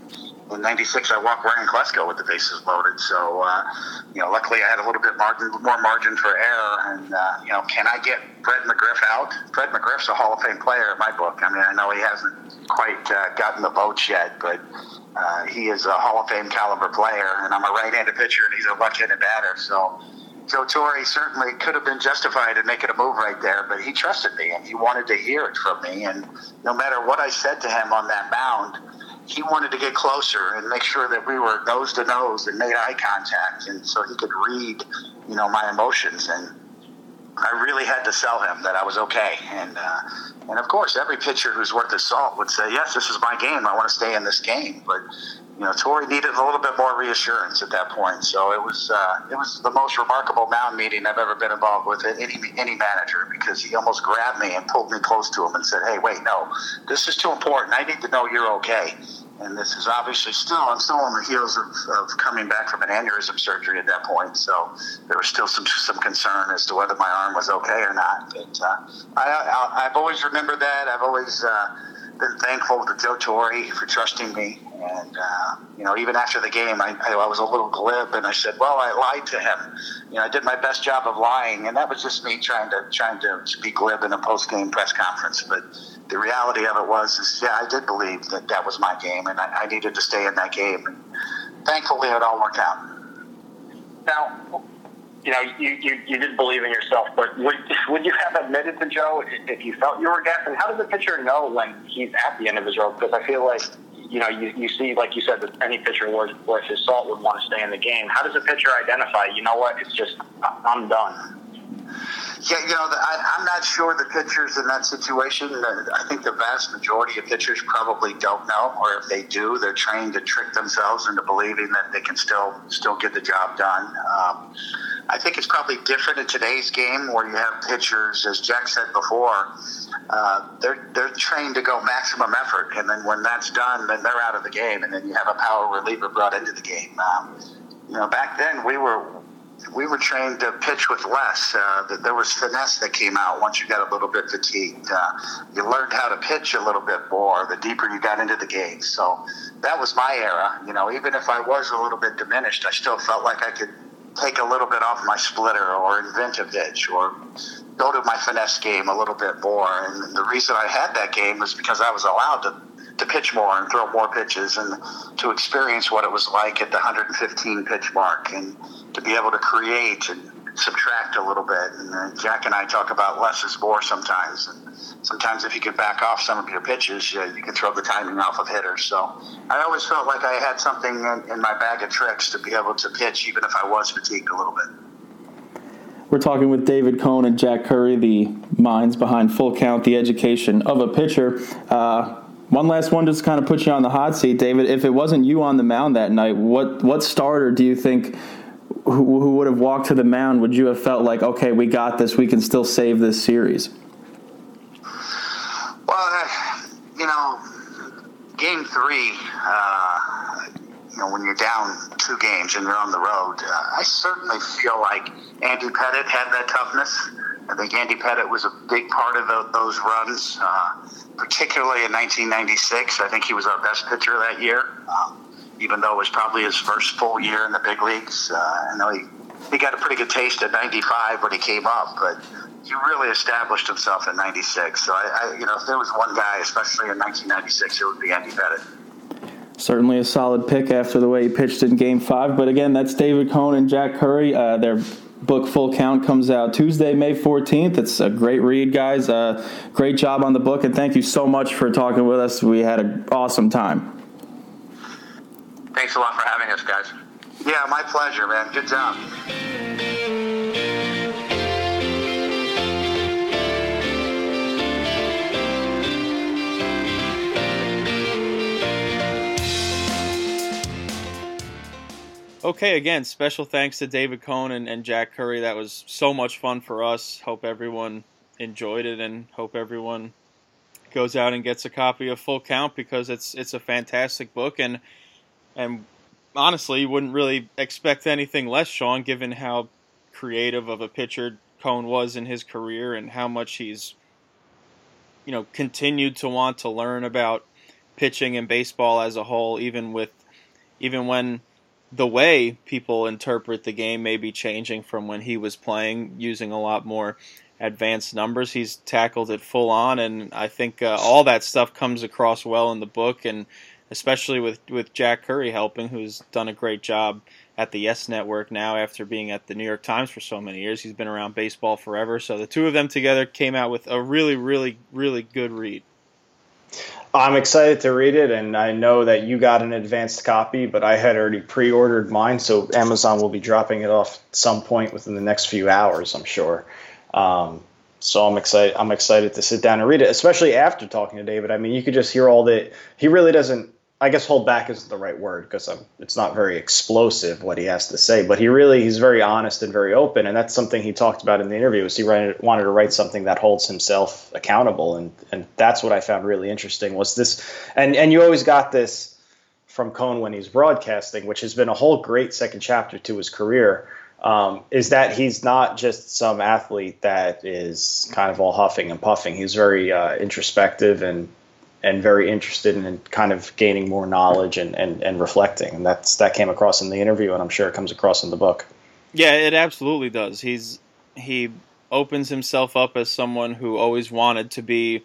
in '96, I walked Ryan Klesko with the bases loaded. So, uh, you know, luckily I had a little bit margin, more margin for error. And uh, you know, can I get Fred McGriff out? Fred McGriff's a Hall of Fame player in my book. I mean, I know he hasn't quite uh, gotten the votes yet, but uh, he is a Hall of Fame caliber player, and I'm a right-handed pitcher, and he's a left-handed batter. So Joe Torre certainly could have been justified in making a move right there, but he trusted me, and he wanted to hear it from me. And no matter what I said to him on that mound, he wanted to get closer and make sure that we were nose to nose and made eye contact, and so he could read, you know, my emotions. And I really had to sell him that I was okay. And uh, and of course, every pitcher who's worth his salt would say, "Yes, this is my game. I want to stay in this game." But you know, Torre needed a little bit more reassurance at that point. So it was uh, it was the most remarkable mound meeting I've ever been involved with any any manager because he almost grabbed me and pulled me close to him and said, "Hey, wait, no, this is too important. I need to know you're okay." and this is obviously still I'm still on the heels of, of coming back from an aneurysm surgery at that point. So there was still some some concern as to whether my arm was okay or not. But uh, I, I have always remembered that. I've always uh, been thankful to Joe Torre for trusting me. And uh, you know, even after the game, I, I was a little glib, and I said, "Well, I lied to him. You know, I did my best job of lying, and that was just me trying to trying to be glib in a post game press conference." But the reality of it was, is yeah, I did believe that that was my game, and I, I needed to stay in that game. And thankfully, it all worked out. Now, you know, you, you, you did believe in yourself, but would, would you have admitted to Joe if you felt you were gassed? And how does the pitcher know when he's at the end of his rope? Because I feel like, you know, you, you see, like you said, that any pitcher worth, worth his salt would want to stay in the game. How does a pitcher identify, you know what, it's just, I'm done? Yeah, you know, I, I'm not sure the pitchers in that situation. I think the vast majority of pitchers probably don't know, or if they do, they're trained to trick themselves into believing that they can still still get the job done. Um, I think it's probably different in today's game where you have pitchers, as Jack said before, uh, they're they're trained to go maximum effort, and then when that's done, then they're out of the game, and then you have a power reliever brought into the game. Um, you know, back then we were we were trained to pitch with less. Uh, there was finesse that came out once you got a little bit fatigued. Uh, you learned how to pitch a little bit more the deeper you got into the game. So that was my era. You know, even if I was a little bit diminished, I still felt like I could take a little bit off my splitter or invent a pitch or go to my finesse game a little bit more. And the reason I had that game was because I was allowed to to pitch more and throw more pitches and to experience what it was like at the 115 pitch mark and to be able to create and subtract a little bit. And uh, Jack and I talk about less is more sometimes. And sometimes if you can back off some of your pitches, you can throw the timing off of hitters. So I always felt like I had something in, in my bag of tricks to be able to pitch, even if I was fatigued a little bit. We're talking with David Cone and Jack Curry, the minds behind Full Count, the education of a pitcher. Uh, one last one, just kind of put you on the hot seat, David. If it wasn't you on the mound that night, what what starter do you think who, who would have walked to the mound, would you have felt like, okay, we got this, we can still save this series? Well, you know, game three, uh, you know, when you're down two games and you're on the road, uh, I certainly feel like Andy Pettitte had that toughness. I think Andy Pettitte was a big part of the, those runs, uh, particularly in 1996. I think he was our best pitcher that year. Um, even though it was probably his first full year in the big leagues. Uh, I know he, he got a pretty good taste at 95 when he came up, but he really established himself in 96. So, I, I, you know, if there was one guy, especially in 1996, it would be Andy Pettitte. Certainly a solid pick after the way he pitched in Game 5. But again, that's David Cone and Jack Curry. Uh, their book Full Count comes out Tuesday, May 14th. It's a great read, guys. Uh, great job on the book, and thank you so much for talking with us. We had an awesome time. Thanks a lot for having us, guys. Yeah, my pleasure, man. Good job. Okay, again, special thanks to David Cone and, and Jack Curry. That was so much fun for us. Hope everyone enjoyed it and hope everyone goes out and gets a copy of Full Count because it's it's a fantastic book and and honestly, you wouldn't really expect anything less, Sean, given how creative of a pitcher Cone was in his career and how much he's, you know, continued to want to learn about pitching and baseball as a whole, even with, even when the way people interpret the game may be changing from when he was playing, using a lot more advanced numbers. He's tackled it full on, and I think uh, all that stuff comes across well in the book and especially with with Jack Curry helping, who's done a great job at the Yes Network now after being at the New York Times for so many years. He's been around baseball forever. So the two of them together came out with a really, really, really good read. I'm excited to read it, and I know that you got an advanced copy, but I had already pre ordered mine, so Amazon will be dropping it off at some point within the next few hours, I'm sure. Um, so I'm excited. I'm excited to sit down and read it, especially after talking to David. I mean, you could just hear all the. He really doesn't I guess hold back isn't the right word because it's not very explosive what he has to say, but he really he's very honest and very open, and that's something he talked about in the interview. Was he write, wanted to write something that holds himself accountable, and and that's what I found really interesting was this, and and you always got this from Cone when he's broadcasting, which has been a whole great second chapter to his career, um, is that he's not just some athlete that is kind of all huffing and puffing. He's very uh, introspective and and very interested in kind of gaining more knowledge and, and, and reflecting. And that's that came across in the interview, and I'm sure it comes across in the book. Yeah, it absolutely does. He's he opens himself up as someone who always wanted to be,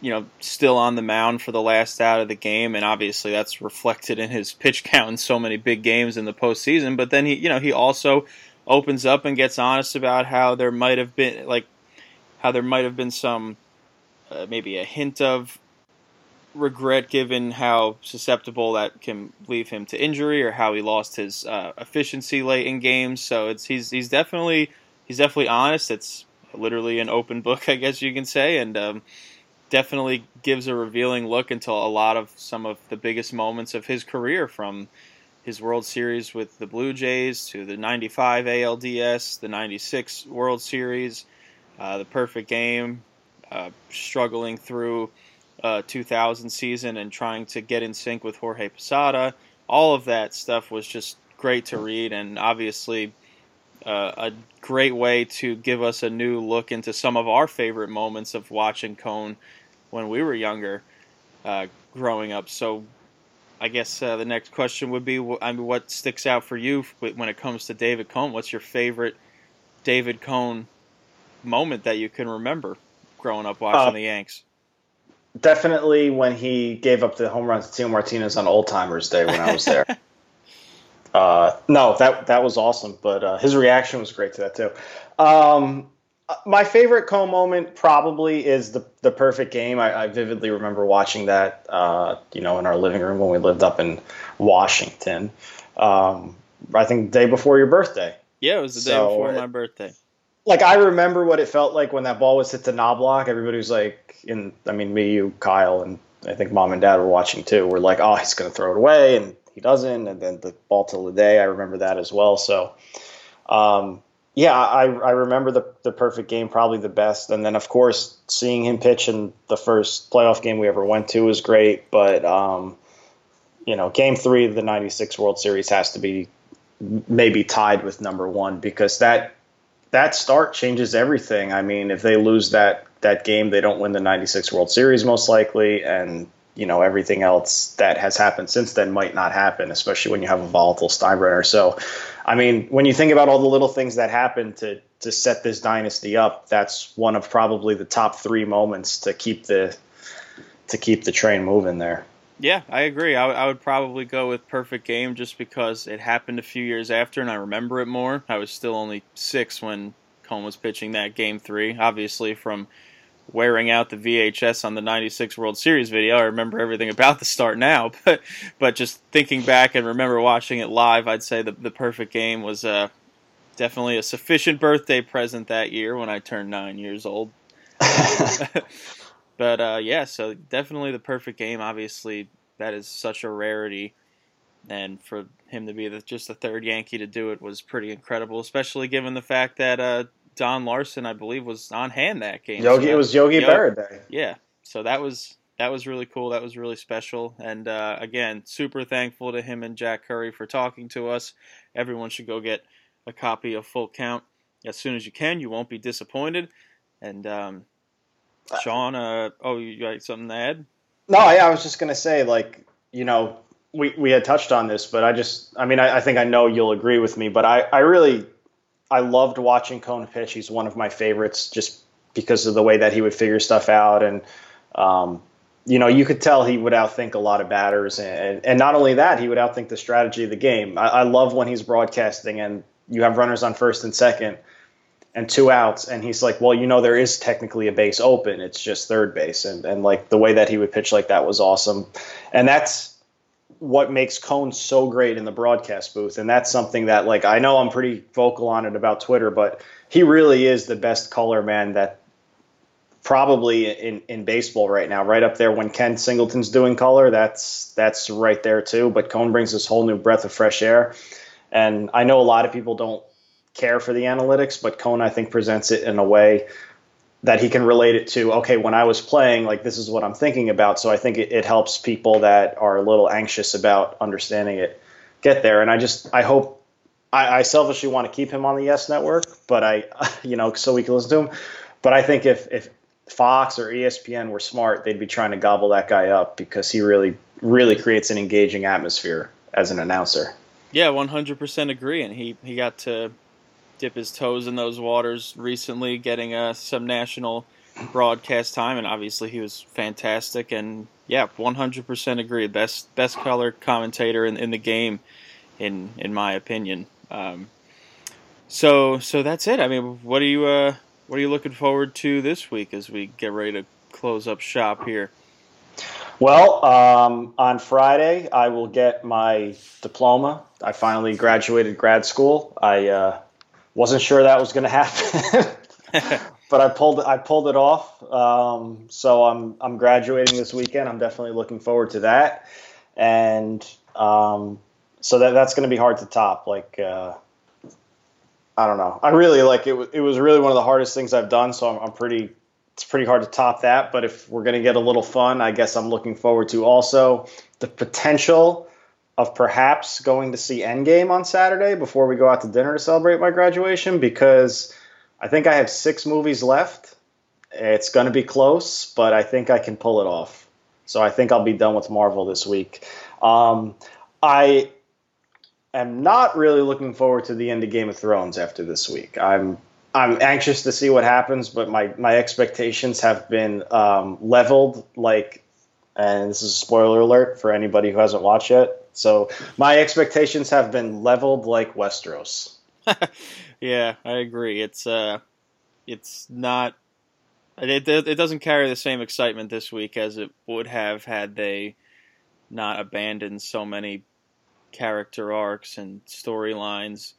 you know, still on the mound for the last out of the game, and obviously that's reflected in his pitch count in so many big games in the postseason. But then he, you know, he also opens up and gets honest about how there might have been like how there might have been some uh, maybe a hint of regret given how susceptible that can leave him to injury or how he lost his uh, efficiency late in games. So it's he's he's definitely he's definitely honest. It's literally an open book, I guess you can say, and um, definitely gives a revealing look into a lot of some of the biggest moments of his career from his World Series with the Blue Jays to the 95 ALDS, the 96 World Series, uh, the perfect game, uh, struggling through uh, 2000 season and trying to get in sync with Jorge Posada. All of that stuff was just great to read, and obviously uh, a great way to give us a new look into some of our favorite moments of watching Cone when we were younger, uh, growing up. So, I guess uh, the next question would be: I mean, what sticks out for you when it comes to David Cone? What's your favorite David Cone moment that you can remember growing up watching uh, the Yanks? Definitely when he gave up the home run to Tino Martinez on Old Timers Day when I was there. uh, no, that that was awesome, but uh, his reaction was great to that too. Um, my favorite Cone moment probably is the the perfect game. I, I vividly remember watching that, uh, you know, in our living room when we lived up in Washington. Um, I think the day before your birthday. Yeah, it was the day so, before my birthday. Like I remember what it felt like when that ball was hit to Knoblauch. Everybody was like, in I mean me, you, Kyle, and I think mom and dad were watching too. We're like, oh, he's going to throw it away, and he doesn't. And then the ball the day, I remember that as well. So, um, yeah, I, I remember the the perfect game probably the best. And then of course seeing him pitch in the first playoff game we ever went to was great. But um, you know, Game Three of the '96 World Series has to be maybe tied with number one because that that start changes everything. I mean, if they lose that that game, they don't win the 96 World Series most likely. And, you know, everything else that has happened since then might not happen, especially when you have a volatile Steinbrenner. So, I mean, when you think about all the little things that happened to, to set this dynasty up, that's one of probably the top three moments to keep the, to keep the train moving there. Yeah, I agree. I, I, would probably go with Perfect Game just because it happened a few years after and I remember it more. I was still only six when Cone was pitching that game three. Obviously, from wearing out the VHS on the 96 World Series video. I remember everything about the start now, but but just thinking back and remember watching it live, I'd say the the perfect game was uh, definitely a sufficient birthday present that year when I turned 9 years old. but uh, yeah, so definitely the perfect game. Obviously, that is such a rarity and for him to be the, just the third Yankee to do it was pretty incredible, especially given the fact that uh, Don Larsen, I believe, was on hand that game. Yogi, so, it was Yogi Berra Day. Yeah, so that was that was really cool. That was really special. And uh, again, super thankful to him and Jack Curry for talking to us. Everyone should go get a copy of Full Count as soon as you can. You won't be disappointed. And um, Sean, uh, oh, you got something to add? No, yeah, I was just gonna say, like, you know, we we had touched on this, but I just, I mean, I, I think I know you'll agree with me, but I, I really I loved watching Cone pitch. He's one of my favorites just because of the way that he would figure stuff out. And, um, you know, you could tell he would outthink a lot of batters. And, and not only that, he would outthink the strategy of the game. I, I love when he's broadcasting and you have runners on first and second and two outs. And he's like, well, you know, there is technically a base open. It's just third base. And, and like the way that he would pitch like that was awesome. And that's, what makes Cone so great in the broadcast booth. And that's something that, like, I know I'm pretty vocal on it about Twitter, but he really is the best color man that probably in, in baseball right now, right up there when Ken Singleton's doing color. That's that's right there too. But Cone brings this whole new breath of fresh air. And I know a lot of people don't care for the analytics, but Cone I think presents it in a way that he can relate it to. Okay, when I was playing, like this is what I'm thinking about. So I think it, it helps people that are a little anxious about understanding it get there. And I just I hope I, I selfishly want to keep him on the Yes Network, but I you know so we can listen to him. But I think if if Fox or ESPN were smart, they'd be trying to gobble that guy up because he really really creates an engaging atmosphere as an announcer. Yeah, 100% agree. And he, he got to dip his toes in those waters recently, getting uh, some national broadcast time, and obviously he was fantastic. And yeah, 100% agree. Best best color commentator in, in the game, in in my opinion. Um, so so that's it. I mean, what are you uh, what are you looking forward to this week as we get ready to close up shop here? Well, um, on Friday, I will get my diploma. I finally graduated grad school. I uh, wasn't sure that was going to happen, but I pulled I pulled it off. Um, so I'm I'm graduating this weekend. I'm definitely looking forward to that, and um, so that that's going to be hard to top. Like uh, I don't know. I really like it. It was really one of the hardest things I've done. So I'm, I'm pretty it's pretty hard to top that. But if we're going to get a little fun, I guess I'm looking forward to also the potential of perhaps going to see Endgame on Saturday before we go out to dinner to celebrate my graduation because I think I have six movies left. It's going to be close, but I think I can pull it off. So I think I'll be done with Marvel this week. Um, I am not really looking forward to the end of Game of Thrones after this week. I'm I'm anxious to see what happens, but my, my expectations have been um, leveled. Like, and this is a spoiler alert for anybody who hasn't watched yet. So my expectations have been leveled like Westeros. yeah, I agree. It's uh, it's not. It it doesn't carry the same excitement this week as it would have had they not abandoned so many character arcs and storylines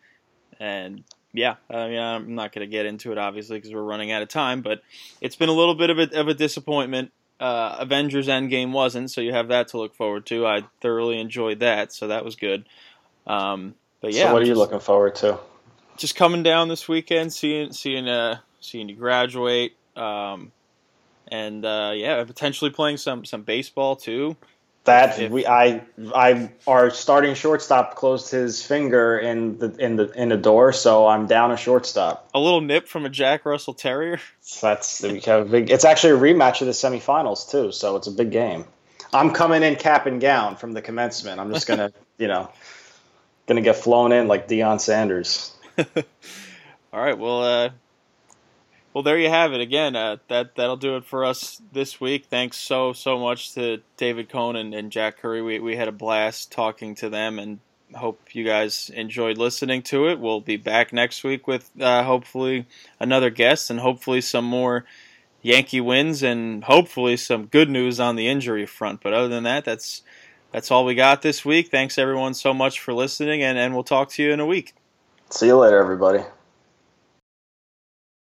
and yeah, I mean, I'm not going to get into it obviously because we're running out of time, but it's been a little bit of a, of a disappointment. Uh, Avengers Endgame wasn't, so you have that to look forward to. I thoroughly enjoyed that, so that was good. Um, but yeah, so what are you looking forward to? Just coming down this weekend, seeing seeing uh, seeing you graduate, um, and uh, yeah, potentially playing some some baseball too. That if, we I I our starting shortstop closed his finger in the in the in the door, so I'm down a shortstop. A little nip from a Jack Russell Terrier. That's we have a big. It's actually a rematch of the semifinals too, so it's a big game. I'm coming in cap and gown from the commencement. I'm just gonna you know gonna get flown in like Deion Sanders. All right, well, uh, well, there you have it. Again, uh, that that'll do it for us this week. Thanks so so much to David Cone and, and Jack Curry. We we had a blast talking to them, and hope you guys enjoyed listening to it. We'll be back next week with uh, hopefully another guest and hopefully some more Yankee wins and hopefully some good news on the injury front. But other than that, that's that's all we got this week. Thanks everyone so much for listening, and, and we'll talk to you in a week. See you later, everybody.